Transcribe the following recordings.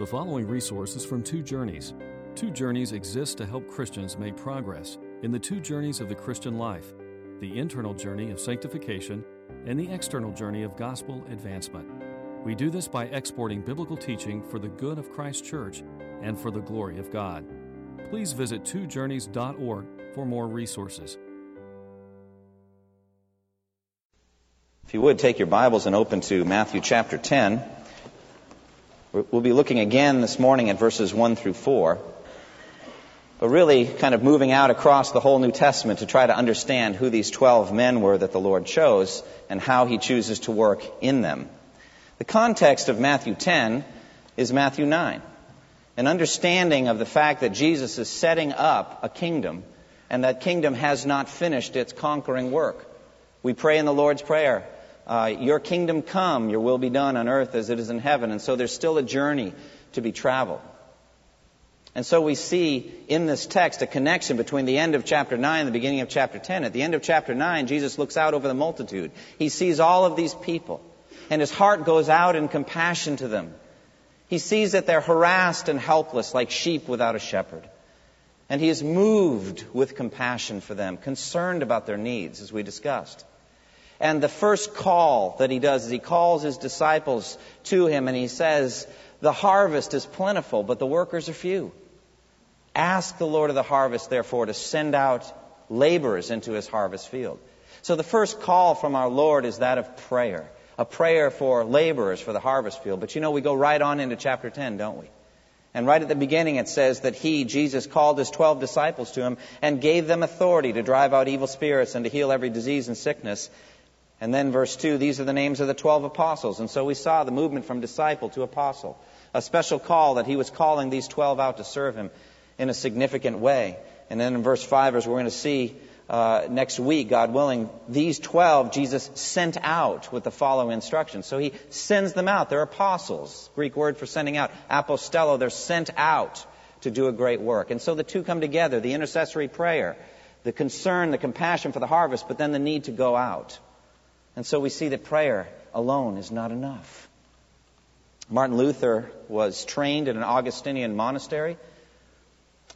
The following resources from Two Journeys. Two Journeys exists to help Christians make progress in the two journeys of the Christian life the internal journey of sanctification and the external journey of gospel advancement. We do this by exporting biblical teaching for the good of Christ's church and for the glory of God. Please visit twojourneys.org for more resources. If you would take your Bibles and open to Matthew chapter 10. We'll be looking again this morning at verses 1 through 4 but really kind of moving out across the whole New Testament to try to understand who these 12 men were that the Lord chose and how he chooses to work in them. The context of Matthew 10 is Matthew 9. An understanding of the fact that Jesus is setting up a kingdom and that kingdom has not finished its conquering work. We pray in the Lord's Prayer, uh, Your kingdom come, your will be done on earth as it is in heaven. And so there's still a journey to be traveled. And so we see in this text a connection between the end of chapter 9 and the beginning of chapter 10. At the end of chapter 9, Jesus looks out over the multitude. He sees all of these people, and his heart goes out in compassion to them. He sees that they're harassed and helpless like sheep without a shepherd. And he is moved with compassion for them, concerned about their needs, as we discussed. And the first call that he does is he calls his disciples to him and he says, The harvest is plentiful, but the workers are few. Ask the Lord of the harvest, therefore, to send out laborers into his harvest field. So the first call from our Lord is that of prayer, a prayer for laborers for the harvest field. But you know, we go right on into chapter 10, don't we? And right at the beginning it says that he, Jesus, called his twelve disciples to him and gave them authority to drive out evil spirits and to heal every disease and sickness. And then verse 2, these are the names of the twelve apostles. And so we saw the movement from disciple to apostle. A special call that he was calling these twelve out to serve him in a significant way. And then in verse 5, as we're going to see uh, next week, God willing, these 12 Jesus sent out with the following instructions. So he sends them out. They're apostles, Greek word for sending out. Apostello, they're sent out to do a great work. And so the two come together the intercessory prayer, the concern, the compassion for the harvest, but then the need to go out. And so we see that prayer alone is not enough. Martin Luther was trained in an Augustinian monastery.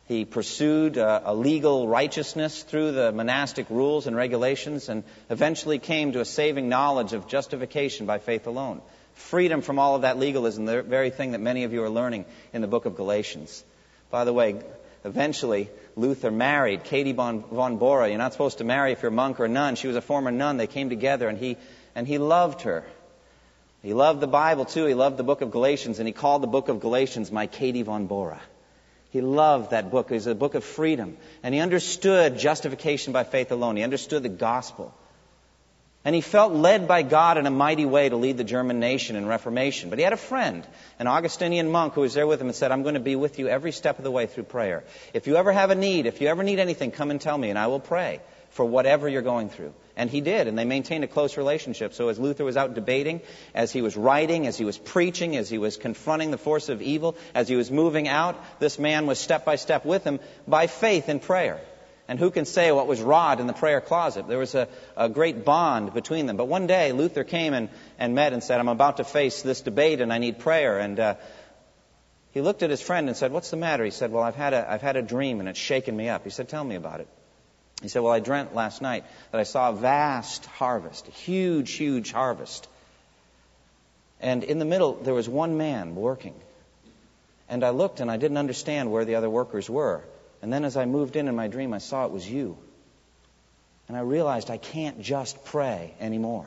He pursued uh, a legal righteousness through the monastic rules and regulations and eventually came to a saving knowledge of justification by faith alone. Freedom from all of that legalism, the very thing that many of you are learning in the book of Galatians. By the way, eventually Luther married Katie von von Bora. You're not supposed to marry if you're a monk or a nun. She was a former nun. They came together and he, and he loved her. He loved the Bible too. He loved the book of Galatians and he called the book of Galatians my Katie von Bora. He loved that book. It was a book of freedom. And he understood justification by faith alone. He understood the gospel. And he felt led by God in a mighty way to lead the German nation in Reformation. But he had a friend, an Augustinian monk, who was there with him and said, I'm going to be with you every step of the way through prayer. If you ever have a need, if you ever need anything, come and tell me, and I will pray for whatever you're going through. And he did, and they maintained a close relationship. So as Luther was out debating, as he was writing, as he was preaching, as he was confronting the force of evil, as he was moving out, this man was step by step with him by faith in prayer. And who can say what was wrought in the prayer closet? There was a, a great bond between them. But one day, Luther came and, and met and said, I'm about to face this debate and I need prayer. And uh, he looked at his friend and said, What's the matter? He said, Well, I've had, a, I've had a dream and it's shaken me up. He said, Tell me about it. He said, Well, I dreamt last night that I saw a vast harvest, a huge, huge harvest. And in the middle, there was one man working. And I looked and I didn't understand where the other workers were. And then as I moved in in my dream, I saw it was you. And I realized I can't just pray anymore.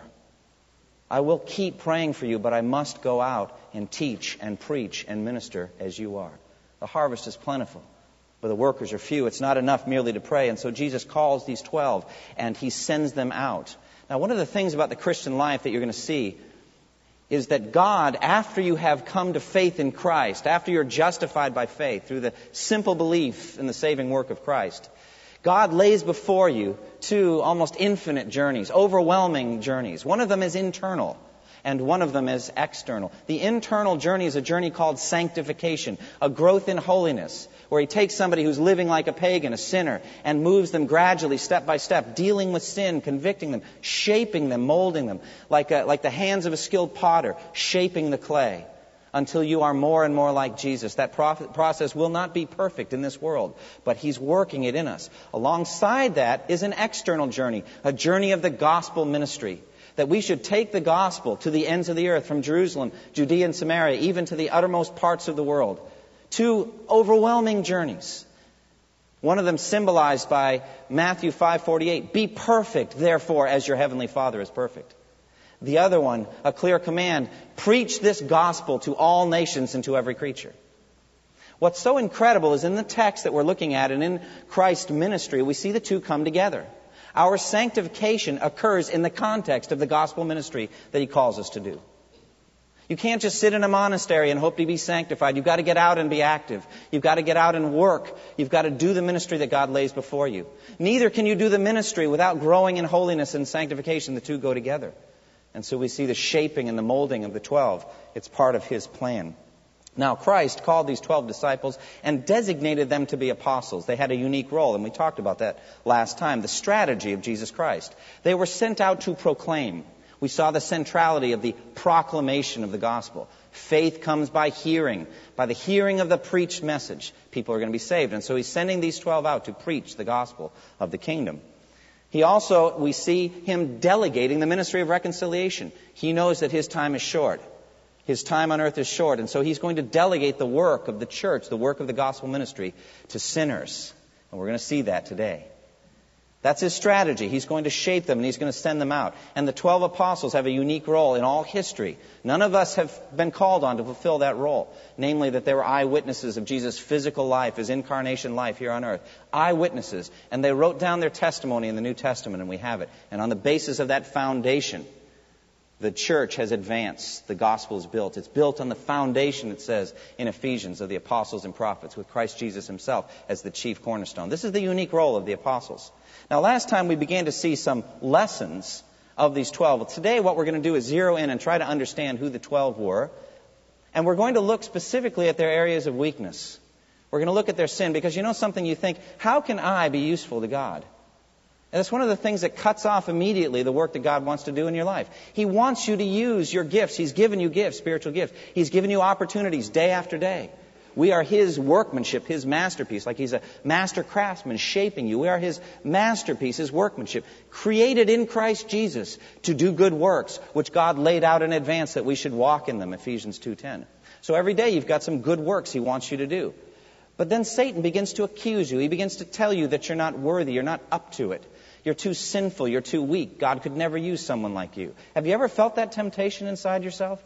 I will keep praying for you, but I must go out and teach and preach and minister as you are. The harvest is plentiful but the workers are few. It's not enough merely to pray. And so Jesus calls these 12 and he sends them out. Now, one of the things about the Christian life that you're going to see is that God, after you have come to faith in Christ, after you're justified by faith through the simple belief in the saving work of Christ, God lays before you two almost infinite journeys, overwhelming journeys. One of them is internal and one of them is external. The internal journey is a journey called sanctification, a growth in holiness, where he takes somebody who's living like a pagan, a sinner, and moves them gradually, step by step, dealing with sin, convicting them, shaping them, molding them, like, a, like the hands of a skilled potter, shaping the clay until you are more and more like Jesus. That process will not be perfect in this world, but He's working it in us. Alongside that is an external journey, a journey of the gospel ministry. That we should take the gospel to the ends of the earth, from Jerusalem, Judea, and Samaria, even to the uttermost parts of the world. Two overwhelming journeys. One of them symbolized by Matthew 5:48, "Be perfect, therefore, as your heavenly Father is perfect." The other one, a clear command, "Preach this gospel to all nations and to every creature." What's so incredible is in the text that we're looking at and in Christ's ministry, we see the two come together. Our sanctification occurs in the context of the gospel ministry that he calls us to do. You can't just sit in a monastery and hope to be sanctified. You've got to get out and be active. You've got to get out and work. You've got to do the ministry that God lays before you. Neither can you do the ministry without growing in holiness and sanctification. The two go together. And so we see the shaping and the molding of the twelve. It's part of his plan. Now, Christ called these 12 disciples and designated them to be apostles. They had a unique role, and we talked about that last time. The strategy of Jesus Christ. They were sent out to proclaim. We saw the centrality of the proclamation of the gospel. Faith comes by hearing. By the hearing of the preached message, people are going to be saved. And so he's sending these 12 out to preach the gospel of the kingdom. He also, we see him delegating the ministry of reconciliation. He knows that his time is short. His time on earth is short, and so he's going to delegate the work of the church, the work of the gospel ministry, to sinners. And we're going to see that today. That's his strategy. He's going to shape them and he's going to send them out. And the 12 apostles have a unique role in all history. None of us have been called on to fulfill that role. Namely, that they were eyewitnesses of Jesus' physical life, his incarnation life here on earth. Eyewitnesses. And they wrote down their testimony in the New Testament, and we have it. And on the basis of that foundation, the church has advanced. The gospel is built. It's built on the foundation, it says in Ephesians, of the apostles and prophets, with Christ Jesus himself as the chief cornerstone. This is the unique role of the apostles. Now, last time we began to see some lessons of these 12. Today, what we're going to do is zero in and try to understand who the 12 were. And we're going to look specifically at their areas of weakness. We're going to look at their sin because you know something you think, how can I be useful to God? And that's one of the things that cuts off immediately the work that God wants to do in your life. He wants you to use your gifts. He's given you gifts, spiritual gifts. He's given you opportunities day after day. We are His workmanship, His masterpiece, like He's a master craftsman shaping you. We are His masterpiece, His workmanship, created in Christ Jesus to do good works, which God laid out in advance that we should walk in them, Ephesians 2.10. So every day you've got some good works He wants you to do. But then Satan begins to accuse you. He begins to tell you that you're not worthy, you're not up to it. You're too sinful. You're too weak. God could never use someone like you. Have you ever felt that temptation inside yourself?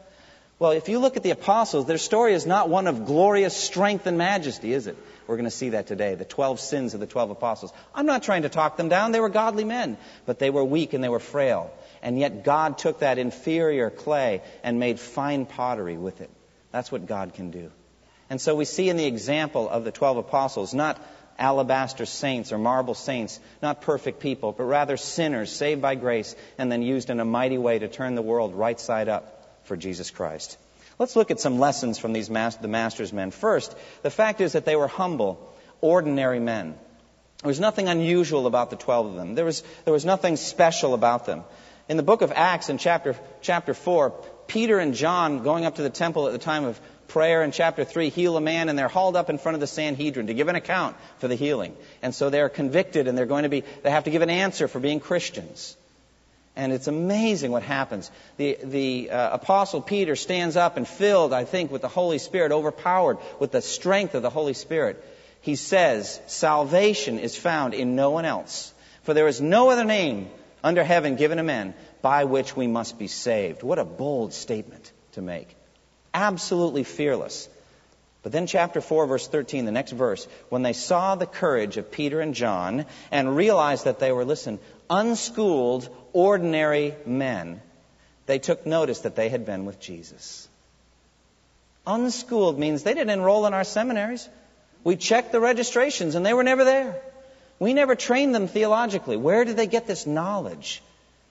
Well, if you look at the apostles, their story is not one of glorious strength and majesty, is it? We're going to see that today. The 12 sins of the 12 apostles. I'm not trying to talk them down. They were godly men, but they were weak and they were frail. And yet God took that inferior clay and made fine pottery with it. That's what God can do. And so we see in the example of the 12 apostles, not alabaster saints or marble saints, not perfect people, but rather sinners saved by grace and then used in a mighty way to turn the world right side up for Jesus Christ. Let's look at some lessons from these the master's men. First, the fact is that they were humble, ordinary men. There was nothing unusual about the 12 of them. There was, there was nothing special about them. In the book of Acts, in chapter, chapter 4, Peter and John, going up to the temple at the time of prayer in chapter 3 heal a man, and they're hauled up in front of the Sanhedrin to give an account for the healing. And so they're convicted, and they're going to be, they have to give an answer for being Christians. And it's amazing what happens. The, the uh, Apostle Peter stands up and filled, I think, with the Holy Spirit, overpowered with the strength of the Holy Spirit. He says, Salvation is found in no one else, for there is no other name under heaven given to men by which we must be saved. What a bold statement to make absolutely fearless. But then, chapter 4, verse 13, the next verse, when they saw the courage of Peter and John and realized that they were, listen, unschooled, ordinary men, they took notice that they had been with Jesus. Unschooled means they didn't enroll in our seminaries. We checked the registrations and they were never there. We never trained them theologically. Where did they get this knowledge?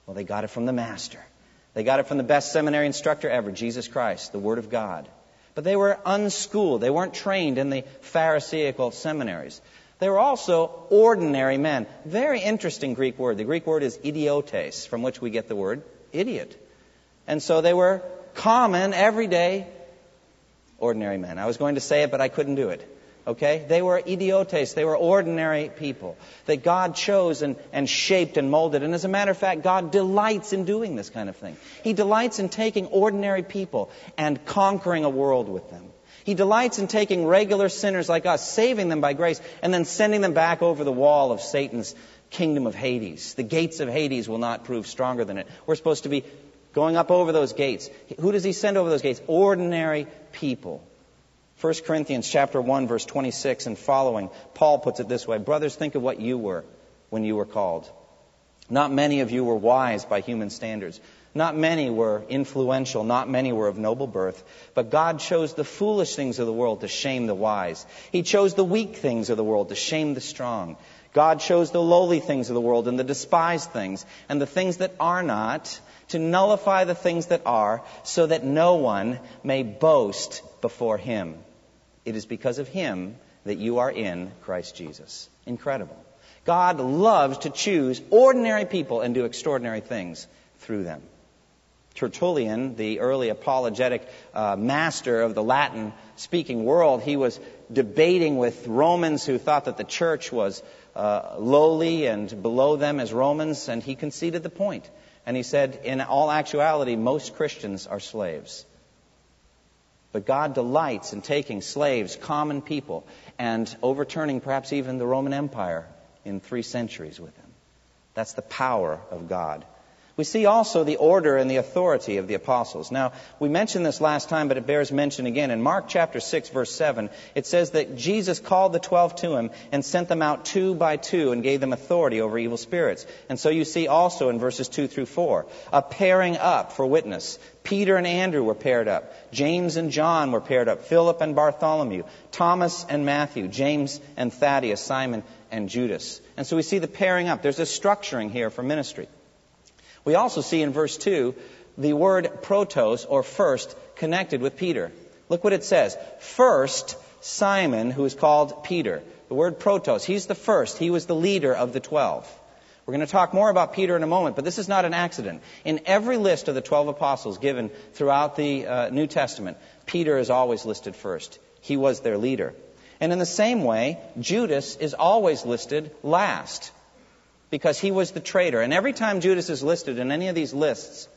Well, they got it from the Master. They got it from the best seminary instructor ever, Jesus Christ, the Word of God. But they were unschooled. They weren't trained in the Pharisaical seminaries. They were also ordinary men. Very interesting Greek word. The Greek word is idiotes, from which we get the word idiot. And so they were common, everyday ordinary men. I was going to say it, but I couldn't do it. Okay? They were idiotes. They were ordinary people that God chose and, and shaped and molded. And as a matter of fact, God delights in doing this kind of thing. He delights in taking ordinary people and conquering a world with them. He delights in taking regular sinners like us, saving them by grace, and then sending them back over the wall of Satan's kingdom of Hades. The gates of Hades will not prove stronger than it. We're supposed to be going up over those gates. Who does he send over those gates? Ordinary people. 1 Corinthians chapter 1 verse 26 and following, Paul puts it this way, brothers think of what you were when you were called. Not many of you were wise by human standards. Not many were influential, not many were of noble birth, but God chose the foolish things of the world to shame the wise. He chose the weak things of the world to shame the strong. God chose the lowly things of the world and the despised things and the things that are not to nullify the things that are so that no one may boast before him. It is because of him that you are in Christ Jesus. Incredible. God loves to choose ordinary people and do extraordinary things through them. Tertullian, the early apologetic uh, master of the Latin speaking world, he was debating with Romans who thought that the church was uh, lowly and below them as Romans, and he conceded the point. And he said, in all actuality, most Christians are slaves. But God delights in taking slaves, common people, and overturning perhaps even the Roman Empire in three centuries with them. That's the power of God. We see also the order and the authority of the apostles. Now, we mentioned this last time, but it bears mention again. In Mark chapter 6, verse 7, it says that Jesus called the twelve to him and sent them out two by two and gave them authority over evil spirits. And so you see also in verses 2 through 4, a pairing up for witness. Peter and Andrew were paired up. James and John were paired up. Philip and Bartholomew. Thomas and Matthew. James and Thaddeus. Simon and Judas. And so we see the pairing up. There's a structuring here for ministry. We also see in verse 2 the word protos, or first, connected with Peter. Look what it says. First, Simon, who is called Peter. The word protos, he's the first. He was the leader of the twelve. We're going to talk more about Peter in a moment, but this is not an accident. In every list of the 12 apostles given throughout the uh, New Testament, Peter is always listed first. He was their leader. And in the same way, Judas is always listed last because he was the traitor. And every time Judas is listed in any of these lists,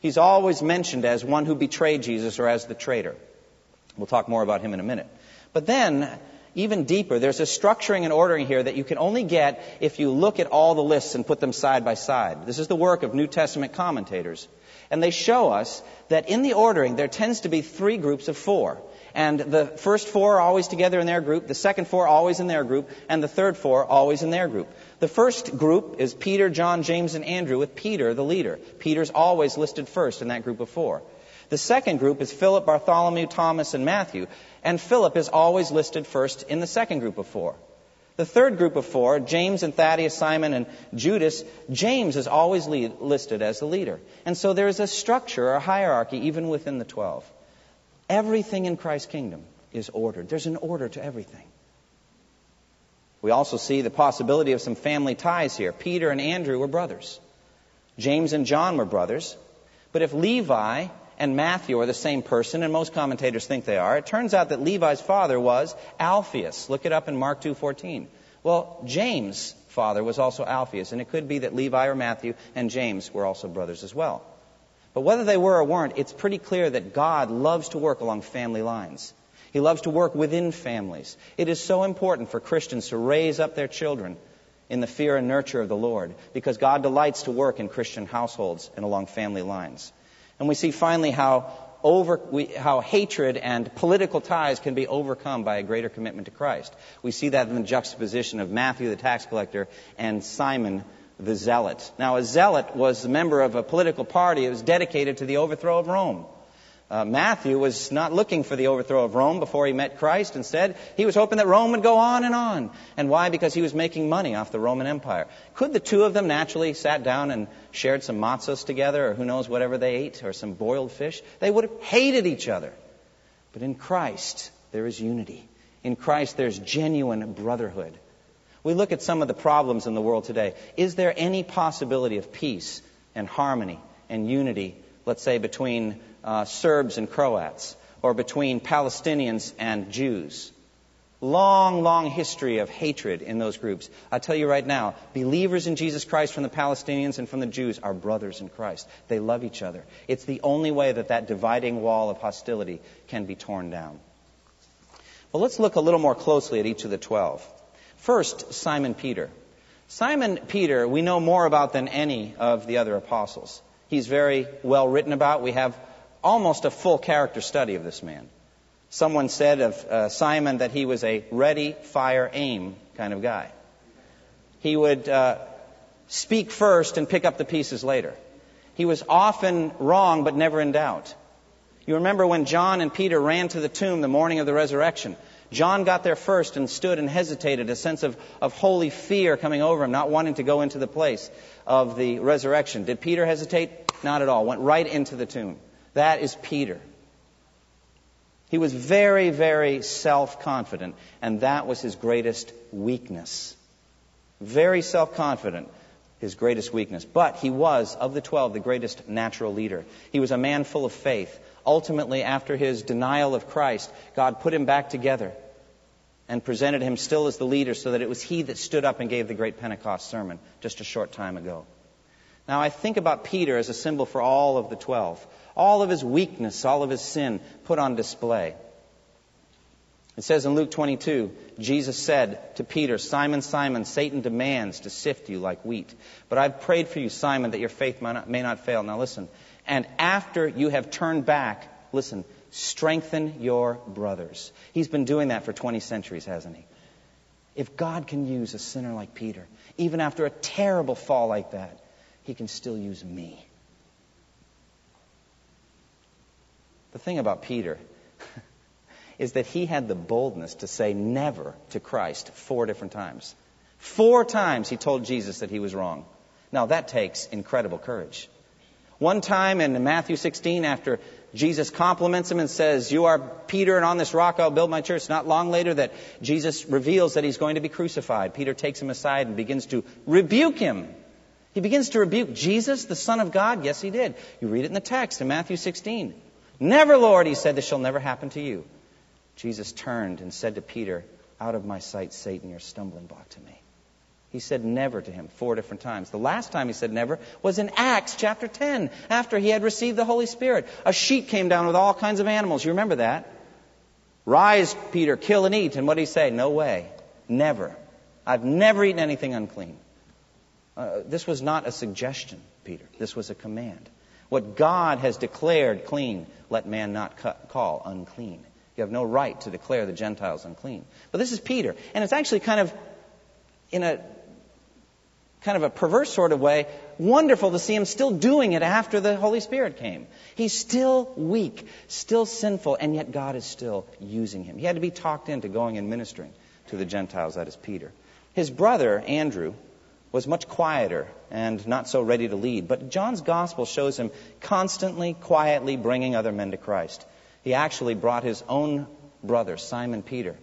he's always mentioned as one who betrayed Jesus or as the traitor. We'll talk more about him in a minute. But then, even deeper, there's a structuring and ordering here that you can only get if you look at all the lists and put them side by side. This is the work of New Testament commentators. And they show us that in the ordering, there tends to be three groups of four. And the first four are always together in their group, the second four always in their group, and the third four always in their group. The first group is Peter, John, James, and Andrew, with Peter the leader. Peter's always listed first in that group of four. The second group is Philip, Bartholomew, Thomas, and Matthew, and Philip is always listed first in the second group of four. The third group of four, James and Thaddeus, Simon and Judas, James is always lead, listed as the leader. And so there is a structure or hierarchy even within the twelve. Everything in Christ's kingdom is ordered. There's an order to everything. We also see the possibility of some family ties here. Peter and Andrew were brothers. James and John were brothers. But if Levi and Matthew are the same person, and most commentators think they are, it turns out that Levi's father was Alphaeus. Look it up in Mark 2:14. Well, James' father was also Alphaeus, and it could be that Levi or Matthew and James were also brothers as well. But whether they were or weren't, it's pretty clear that God loves to work along family lines. He loves to work within families. It is so important for Christians to raise up their children in the fear and nurture of the Lord because God delights to work in Christian households and along family lines. And we see finally how over, we, how hatred and political ties can be overcome by a greater commitment to Christ. We see that in the juxtaposition of Matthew the tax collector and Simon the zealot. Now, a zealot was a member of a political party that was dedicated to the overthrow of Rome. Uh, Matthew was not looking for the overthrow of Rome before he met Christ. Instead, he was hoping that Rome would go on and on. And why? Because he was making money off the Roman Empire. Could the two of them naturally sat down and shared some matzos together, or who knows, whatever they ate, or some boiled fish? They would have hated each other. But in Christ, there is unity. In Christ, there's genuine brotherhood. We look at some of the problems in the world today. Is there any possibility of peace and harmony and unity, let's say, between uh, Serbs and Croats, or between Palestinians and Jews. Long, long history of hatred in those groups. I'll tell you right now, believers in Jesus Christ from the Palestinians and from the Jews are brothers in Christ. They love each other. It's the only way that that dividing wall of hostility can be torn down. Well, let's look a little more closely at each of the twelve. First, Simon Peter. Simon Peter, we know more about than any of the other apostles. He's very well written about. We have almost a full character study of this man. Someone said of uh, Simon that he was a ready, fire, aim kind of guy. He would uh, speak first and pick up the pieces later. He was often wrong, but never in doubt. You remember when John and Peter ran to the tomb the morning of the resurrection. John got there first and stood and hesitated, a sense of, of holy fear coming over him, not wanting to go into the place of the resurrection. Did Peter hesitate? Not at all. Went right into the tomb. That is Peter. He was very, very self confident, and that was his greatest weakness. Very self confident, his greatest weakness. But he was, of the twelve, the greatest natural leader. He was a man full of faith. Ultimately, after his denial of Christ, God put him back together and presented him still as the leader so that it was he that stood up and gave the great Pentecost sermon just a short time ago. Now, I think about Peter as a symbol for all of the twelve all of his weakness, all of his sin put on display. It says in Luke 22, Jesus said to Peter, Simon, Simon, Satan demands to sift you like wheat. But I've prayed for you, Simon, that your faith may not, fail. Now listen. And after you have turned back, listen, strengthen your brothers. He's been doing that for 20 centuries, hasn't he? If God can use a sinner like Peter, even after a terrible fall like that, he can still use me. The thing about Peter is that he had the boldness to say never to Christ four different times. Four times he told Jesus that he was wrong. Now that takes incredible courage. One time in Matthew 16, after Jesus compliments him and says, You are Peter, and on this rock I'll build my church. Not long later, that Jesus reveals that he's going to be crucified. Peter takes him aside and begins to rebuke him. He begins to rebuke Jesus, the Son of God. Yes, he did. You read it in the text in Matthew 16. Never, Lord, he said, this shall never happen to you. Jesus turned and said to Peter, Out of my sight, Satan, you're stumbling block to me. He said never to him four different times. The last time he said never was in Acts chapter 10, after he had received the Holy Spirit. A sheep came down with all kinds of animals. You remember that? Rise, Peter, kill and eat. And what did he say? No way. Never. I've never eaten anything unclean. Uh, this was not a suggestion, Peter. This was a command. What God has declared clean, let man not call unclean. You have no right to declare the Gentiles unclean. But this is Peter. And it's actually kind of, in a kind of a perverse sort of way, wonderful to see him still doing it after the Holy Spirit came. He's still weak, still sinful, and yet God is still using him. He had to be talked into going and ministering to the Gentiles. That is Peter. His brother, Andrew, was much quieter and not so ready to lead. But John's gospel shows him constantly, quietly bringing other men to Christ. He actually brought his own brother, Simon Peter,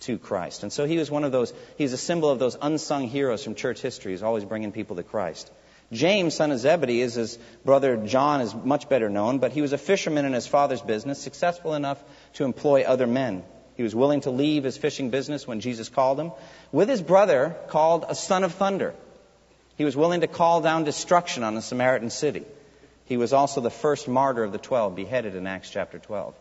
to Christ. And so he was one of those, he's a symbol of those unsung heroes from church history. He's always bringing people to Christ. James, son of Zebedee, is his brother John, is much better known, but he was a fisherman in his father's business, successful enough to employ other men. He was willing to leave his fishing business when Jesus called him, with his brother called a son of thunder. He was willing to call down destruction on the Samaritan city. He was also the first martyr of the twelve, beheaded in Acts chapter 12.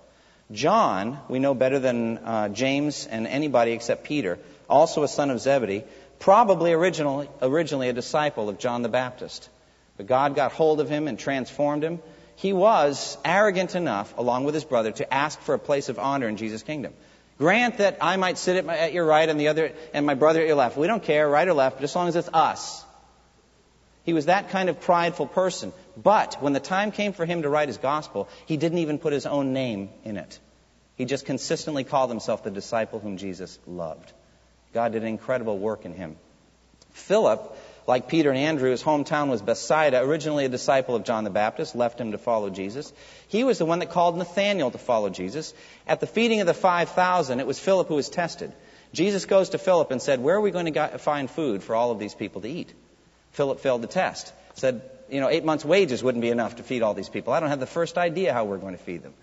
John, we know better than uh, James and anybody except Peter, also a son of Zebedee, probably originally, originally a disciple of John the Baptist. But God got hold of him and transformed him. He was arrogant enough, along with his brother, to ask for a place of honor in Jesus' kingdom. Grant that I might sit at, my, at your right and the other and my brother at your left. We don't care, right or left, but as long as it's us. He was that kind of prideful person. But when the time came for him to write his gospel, he didn't even put his own name in it. He just consistently called himself the disciple whom Jesus loved. God did an incredible work in him. Philip, like Peter and Andrew, his hometown was Bethsaida, originally a disciple of John the Baptist, left him to follow Jesus. He was the one that called Nathanael to follow Jesus. At the feeding of the 5,000, it was Philip who was tested. Jesus goes to Philip and said, Where are we going to find food for all of these people to eat? Philip failed the test. Said, you know, eight months' wages wouldn't be enough to feed all these people. I don't have the first idea how we're going to feed them.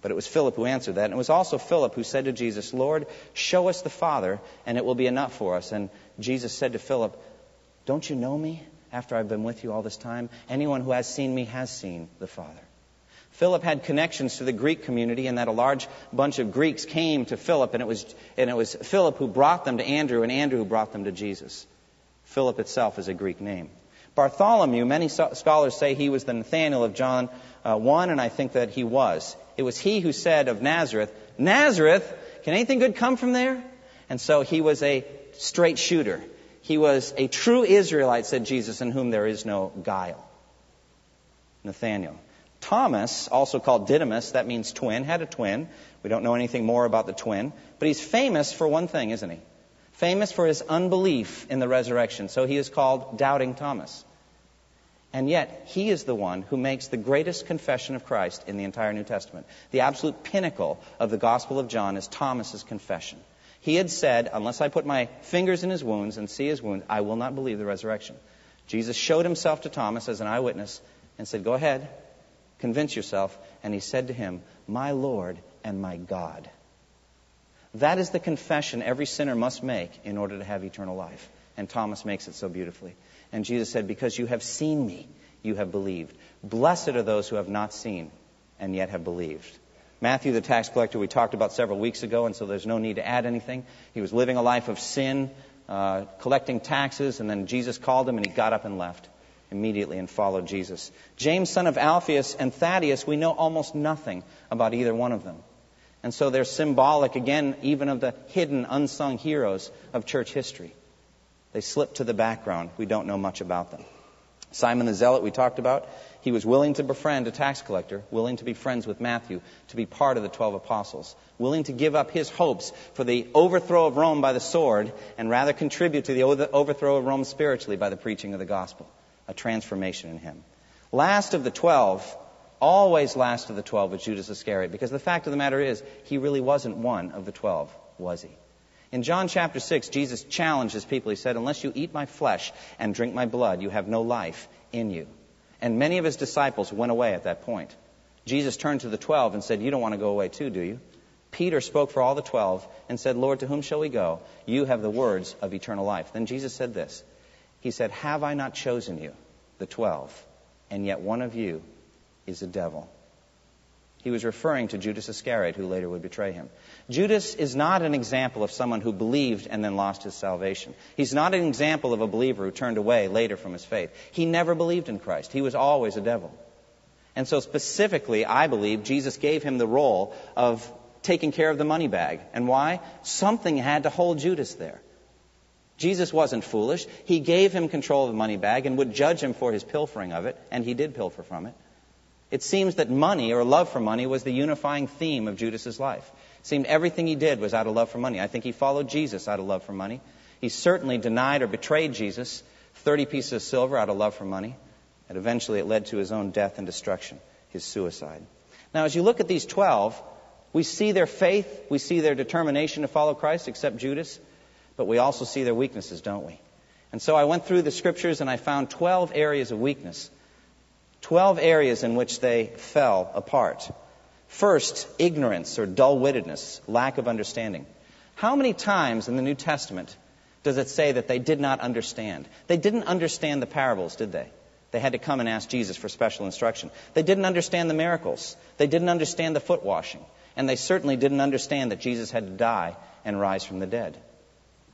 But it was Philip who answered that. And it was also Philip who said to Jesus, Lord, show us the Father, and it will be enough for us. And Jesus said to Philip, Don't you know me after I've been with you all this time? Anyone who has seen me has seen the Father. Philip had connections to the Greek community, and that a large bunch of Greeks came to Philip, and it was, and it was Philip who brought them to Andrew, and Andrew who brought them to Jesus. Philip itself is a Greek name. Bartholomew, many scholars say he was the Nathaniel of John uh, 1, and I think that he was. It was he who said of Nazareth, Nazareth, can anything good come from there? And so he was a straight shooter. He was a true Israelite, said Jesus, in whom there is no guile. Nathaniel. Thomas, also called Didymus, that means twin, had a twin. We don't know anything more about the twin, but he's famous for one thing, isn't he? Famous for his unbelief in the resurrection. So he is called Doubting Thomas. And yet, he is the one who makes the greatest confession of Christ in the entire New Testament. The absolute pinnacle of the Gospel of John is Thomas's confession. He had said, Unless I put my fingers in his wounds and see his wounds, I will not believe the resurrection. Jesus showed himself to Thomas as an eyewitness and said, Go ahead, convince yourself. And he said to him, My Lord and my God. That is the confession every sinner must make in order to have eternal life. And Thomas makes it so beautifully. And Jesus said, Because you have seen me, you have believed. Blessed are those who have not seen and yet have believed. Matthew, the tax collector, we talked about several weeks ago, and so there's no need to add anything. He was living a life of sin, uh, collecting taxes, and then Jesus called him, and he got up and left immediately and followed Jesus. James, son of Alphaeus, and Thaddeus, we know almost nothing about either one of them. And so they're symbolic, again, even of the hidden, unsung heroes of church history. They slip to the background. We don't know much about them. Simon the Zealot, we talked about, he was willing to befriend a tax collector, willing to be friends with Matthew, to be part of the 12 apostles, willing to give up his hopes for the overthrow of Rome by the sword and rather contribute to the overthrow of Rome spiritually by the preaching of the gospel. A transformation in him. Last of the 12, always last of the 12 was Judas Iscariot, because the fact of the matter is, he really wasn't one of the 12, was he? In John chapter 6, Jesus challenged his people. He said, Unless you eat my flesh and drink my blood, you have no life in you. And many of his disciples went away at that point. Jesus turned to the twelve and said, You don't want to go away too, do you? Peter spoke for all the twelve and said, Lord, to whom shall we go? You have the words of eternal life. Then Jesus said this He said, Have I not chosen you, the twelve, and yet one of you is a devil? He was referring to Judas Iscariot, who later would betray him. Judas is not an example of someone who believed and then lost his salvation. He's not an example of a believer who turned away later from his faith. He never believed in Christ. He was always a devil. And so, specifically, I believe Jesus gave him the role of taking care of the money bag. And why? Something had to hold Judas there. Jesus wasn't foolish. He gave him control of the money bag and would judge him for his pilfering of it, and he did pilfer from it. It seems that money or love for money was the unifying theme of Judas's life. It seemed everything he did was out of love for money. I think he followed Jesus out of love for money. He certainly denied or betrayed Jesus 30 pieces of silver out of love for money. And eventually it led to his own death and destruction, his suicide. Now, as you look at these 12, we see their faith, we see their determination to follow Christ, except Judas, but we also see their weaknesses, don't we? And so I went through the scriptures and I found 12 areas of weakness 12 areas in which they fell apart. First, ignorance or dull wittedness, lack of understanding. How many times in the New Testament does it say that they did not understand? They didn't understand the parables, did they? They had to come and ask Jesus for special instruction. They didn't understand the miracles. They didn't understand the foot washing. And they certainly didn't understand that Jesus had to die and rise from the dead.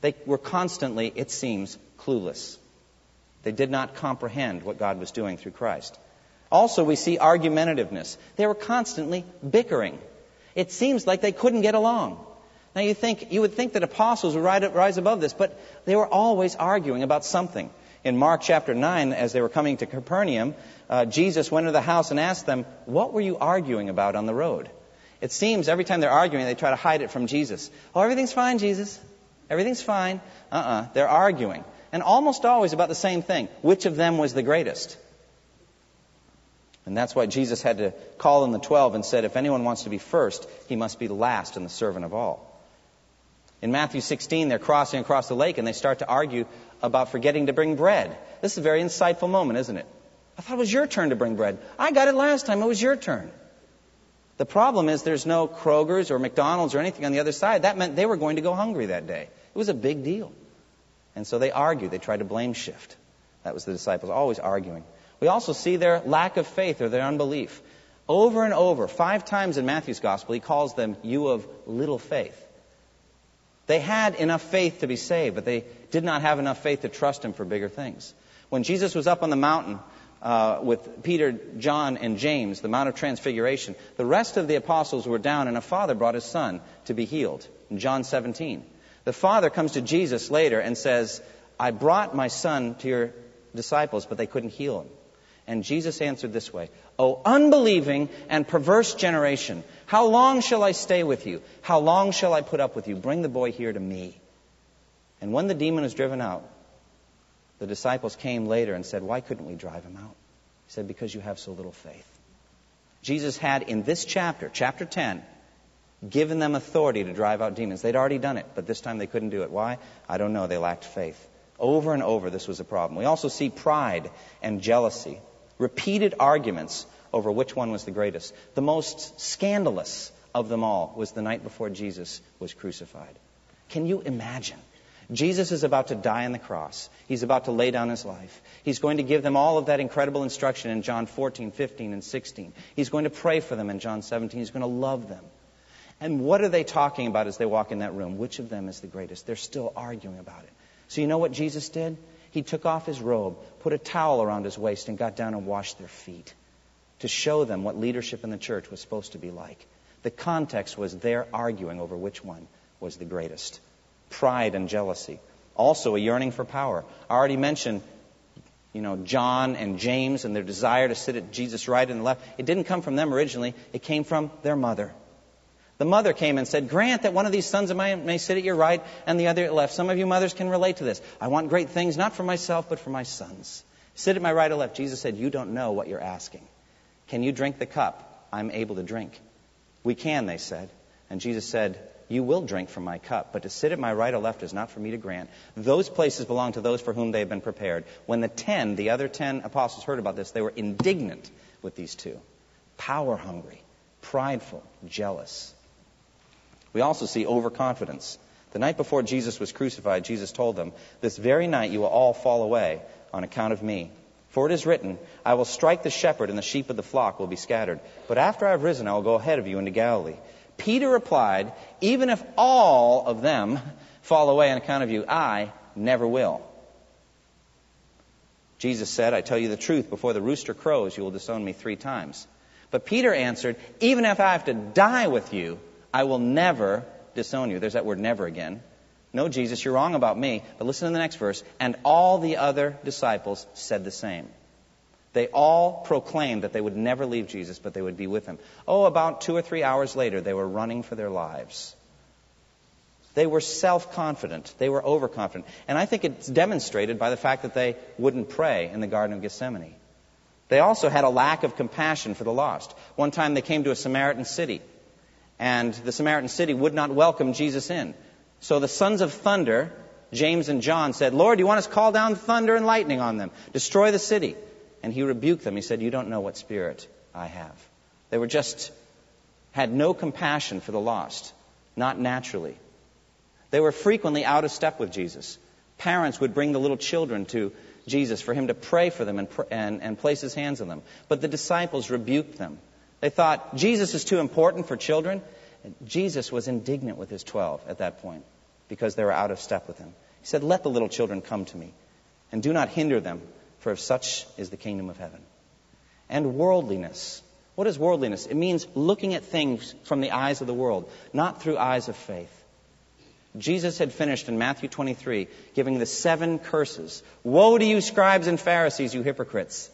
They were constantly, it seems, clueless. They did not comprehend what God was doing through Christ. Also, we see argumentativeness. They were constantly bickering. It seems like they couldn't get along. Now, you think you would think that apostles would rise above this, but they were always arguing about something. In Mark chapter 9, as they were coming to Capernaum, uh, Jesus went into the house and asked them, What were you arguing about on the road? It seems every time they're arguing, they try to hide it from Jesus. Oh, everything's fine, Jesus. Everything's fine. Uh uh-uh. uh. They're arguing. And almost always about the same thing. Which of them was the greatest? And that's why Jesus had to call in the twelve and said, if anyone wants to be first, he must be last and the servant of all. In Matthew 16, they're crossing across the lake and they start to argue about forgetting to bring bread. This is a very insightful moment, isn't it? I thought it was your turn to bring bread. I got it last time. It was your turn. The problem is there's no Kroger's or McDonald's or anything on the other side. That meant they were going to go hungry that day. It was a big deal. And so they argued. They tried to blame shift. That was the disciples, always arguing. We also see their lack of faith or their unbelief. Over and over, five times in Matthew's gospel, he calls them, you of little faith. They had enough faith to be saved, but they did not have enough faith to trust him for bigger things. When Jesus was up on the mountain uh, with Peter, John, and James, the Mount of Transfiguration, the rest of the apostles were down, and a father brought his son to be healed. In John 17. The father comes to Jesus later and says, I brought my son to your disciples, but they couldn't heal him. And Jesus answered this way O unbelieving and perverse generation, how long shall I stay with you? How long shall I put up with you? Bring the boy here to me. And when the demon was driven out, the disciples came later and said, Why couldn't we drive him out? He said, Because you have so little faith. Jesus had in this chapter, chapter 10, given them authority to drive out demons. They'd already done it, but this time they couldn't do it. Why? I don't know. They lacked faith. Over and over, this was a problem. We also see pride and jealousy, repeated arguments over which one was the greatest. The most scandalous of them all was the night before Jesus was crucified. Can you imagine? Jesus is about to die on the cross. He's about to lay down his life. He's going to give them all of that incredible instruction in John 14, 15, and 16. He's going to pray for them in John 17. He's going to love them. And what are they talking about as they walk in that room? Which of them is the greatest? They're still arguing about it. So you know what Jesus did? He took off his robe, put a towel around his waist, and got down and washed their feet to show them what leadership in the church was supposed to be like. The context was their arguing over which one was the greatest. Pride and jealousy. Also, a yearning for power. I already mentioned, you know, John and James and their desire to sit at Jesus' right and left. It didn't come from them originally, it came from their mother. The mother came and said, Grant that one of these sons of mine may sit at your right and the other at left. Some of you mothers can relate to this. I want great things, not for myself, but for my sons. Sit at my right or left. Jesus said, You don't know what you're asking. Can you drink the cup I'm able to drink? We can, they said. And Jesus said, You will drink from my cup, but to sit at my right or left is not for me to grant. Those places belong to those for whom they have been prepared. When the ten, the other ten apostles heard about this, they were indignant with these two. Power hungry, prideful, jealous. We also see overconfidence. The night before Jesus was crucified, Jesus told them, This very night you will all fall away on account of me. For it is written, I will strike the shepherd, and the sheep of the flock will be scattered. But after I have risen, I will go ahead of you into Galilee. Peter replied, Even if all of them fall away on account of you, I never will. Jesus said, I tell you the truth, before the rooster crows, you will disown me three times. But Peter answered, Even if I have to die with you, I will never disown you. There's that word never again. No, Jesus, you're wrong about me. But listen to the next verse. And all the other disciples said the same. They all proclaimed that they would never leave Jesus, but they would be with him. Oh, about two or three hours later, they were running for their lives. They were self confident. They were overconfident. And I think it's demonstrated by the fact that they wouldn't pray in the Garden of Gethsemane. They also had a lack of compassion for the lost. One time they came to a Samaritan city and the Samaritan city would not welcome Jesus in. So the sons of thunder, James and John, said, Lord, do you want us to call down thunder and lightning on them, destroy the city. And he rebuked them. He said, You don't know what spirit I have. They were just, had no compassion for the lost, not naturally. They were frequently out of step with Jesus. Parents would bring the little children to Jesus for him to pray for them and, and, and place his hands on them. But the disciples rebuked them. They thought Jesus is too important for children. And Jesus was indignant with his 12 at that point because they were out of step with him. He said, Let the little children come to me, and do not hinder them, for if such is the kingdom of heaven. And worldliness. What is worldliness? It means looking at things from the eyes of the world, not through eyes of faith. Jesus had finished in Matthew 23 giving the seven curses. Woe to you, scribes and Pharisees, you hypocrites!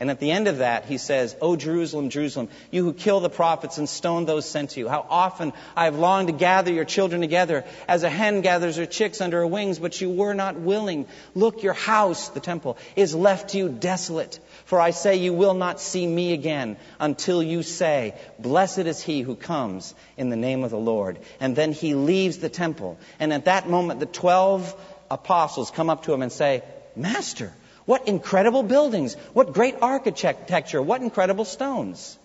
And at the end of that, he says, O Jerusalem, Jerusalem, you who kill the prophets and stone those sent to you, how often I have longed to gather your children together as a hen gathers her chicks under her wings, but you were not willing. Look, your house, the temple, is left to you desolate. For I say you will not see me again until you say, Blessed is he who comes in the name of the Lord. And then he leaves the temple. And at that moment, the twelve apostles come up to him and say, Master, what incredible buildings. What great architecture. What incredible stones.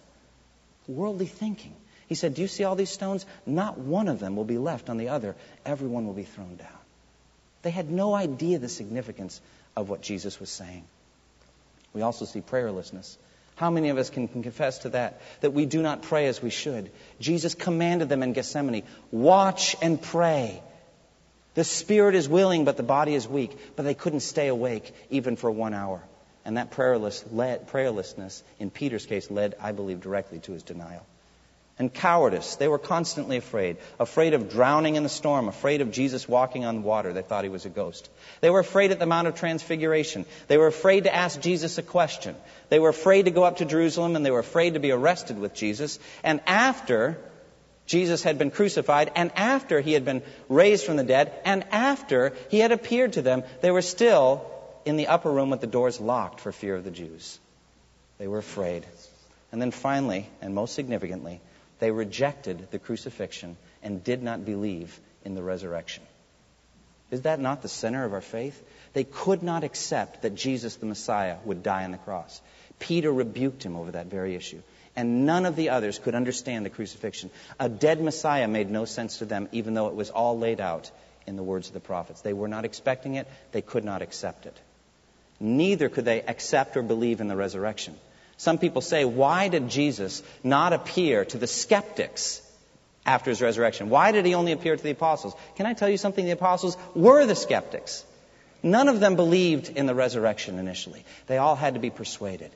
Worldly thinking. He said, Do you see all these stones? Not one of them will be left on the other. Everyone will be thrown down. They had no idea the significance of what Jesus was saying. We also see prayerlessness. How many of us can, can, confess to that? That we do not pray as we should. Jesus commanded them in Gethsemane watch and pray. The spirit is willing, but the body is weak. But they couldn't stay awake even for one hour. And that prayerless led, prayerlessness, in Peter's case, led, I believe, directly to his denial. And cowardice. They were constantly afraid. Afraid of drowning in the storm. Afraid of Jesus walking on water. They thought he was a ghost. They were afraid at the Mount of Transfiguration. They were afraid to ask Jesus a question. They were afraid to go up to Jerusalem and they were afraid to be arrested with Jesus. And after Jesus had been crucified, and after he had been raised from the dead, and after he had appeared to them, they were still in the upper room with the doors locked for fear of the Jews. They were afraid. And then finally, and most significantly, they rejected the crucifixion and did not believe in the resurrection. Is that not the center of our faith? They could not accept that Jesus the Messiah would die on the cross. Peter rebuked him over that very issue and none of the others could understand the crucifixion. A dead Messiah made no sense to them, even though it was all laid out in the words of the prophets. They were not expecting it, they could not accept it. Neither could they accept or believe in the resurrection. Some people say, why did Jesus not appear to the skeptics after his resurrection? Why did he only appear to the apostles? Can I tell you something? The apostles were the skeptics. None of them believed in the resurrection initially. They all had to be persuaded.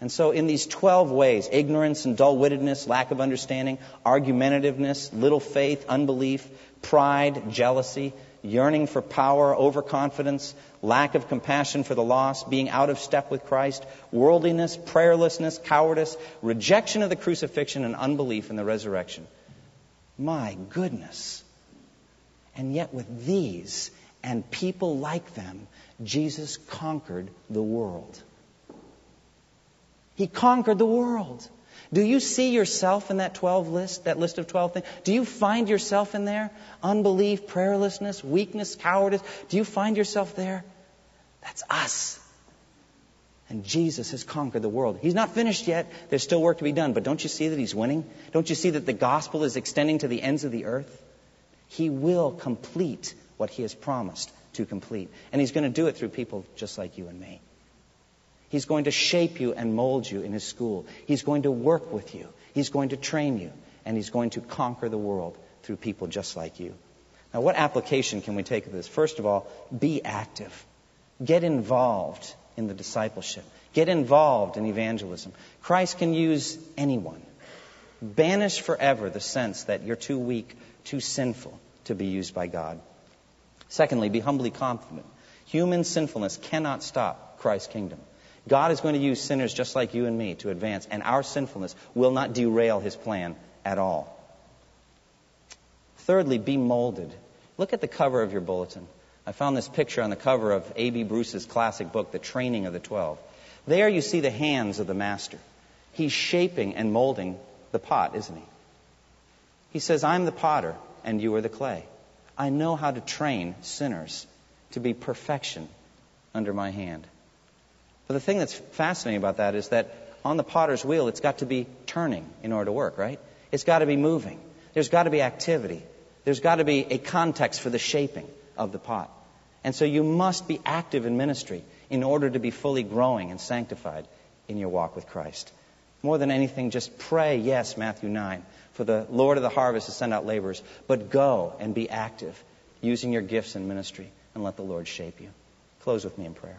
And so, in these 12 ways ignorance and dull wittedness, lack of understanding, argumentativeness, little faith, unbelief, pride, jealousy, yearning for power, overconfidence, lack of compassion for the lost, being out of step with Christ, worldliness, prayerlessness, cowardice, rejection of the crucifixion, and unbelief in the resurrection. My goodness. And yet, with these and people like them, Jesus conquered the world. He conquered the world. Do you see yourself in that 12 list, that list of 12 things? Do you find yourself in there? Unbelief, prayerlessness, weakness, cowardice. Do you find yourself there? That's us. And Jesus has conquered the world. He's not finished yet. There's still work to be done. But don't you see that He's winning? Don't you see that the gospel is extending to the ends of the earth? He will complete what He has promised to complete. And He's going to do it through people just like you and me. He's going to shape you and mold you in his school. He's going to work with you. He's going to train you. And he's going to conquer the world through people just like you. Now, what application can we take of this? First of all, be active. Get involved in the discipleship. Get involved in evangelism. Christ can use anyone. Banish forever the sense that you're too weak, too sinful to be used by God. Secondly, be humbly confident. Human sinfulness cannot stop Christ's kingdom. God is going to use sinners just like you and me to advance, and our sinfulness will not derail his plan at all. Thirdly, be molded. Look at the cover of your bulletin. I found this picture on the cover of A.B. Bruce's classic book, The Training of the Twelve. There you see the hands of the master. He's shaping and molding the pot, isn't he? He says, I'm the potter, and you are the clay. I know how to train sinners to be perfection under my hand. But the thing that's fascinating about that is that on the potter's wheel, it's got to be turning in order to work, right? It's got to be moving. There's got to be activity. There's got to be a context for the shaping of the pot. And so you must be active in ministry in order to be fully growing and sanctified in your walk with Christ. More than anything, just pray, yes, Matthew 9, for the Lord of the harvest to send out laborers, but go and be active using your gifts in ministry and let the Lord shape you. Close with me in prayer.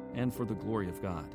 and for the glory of God.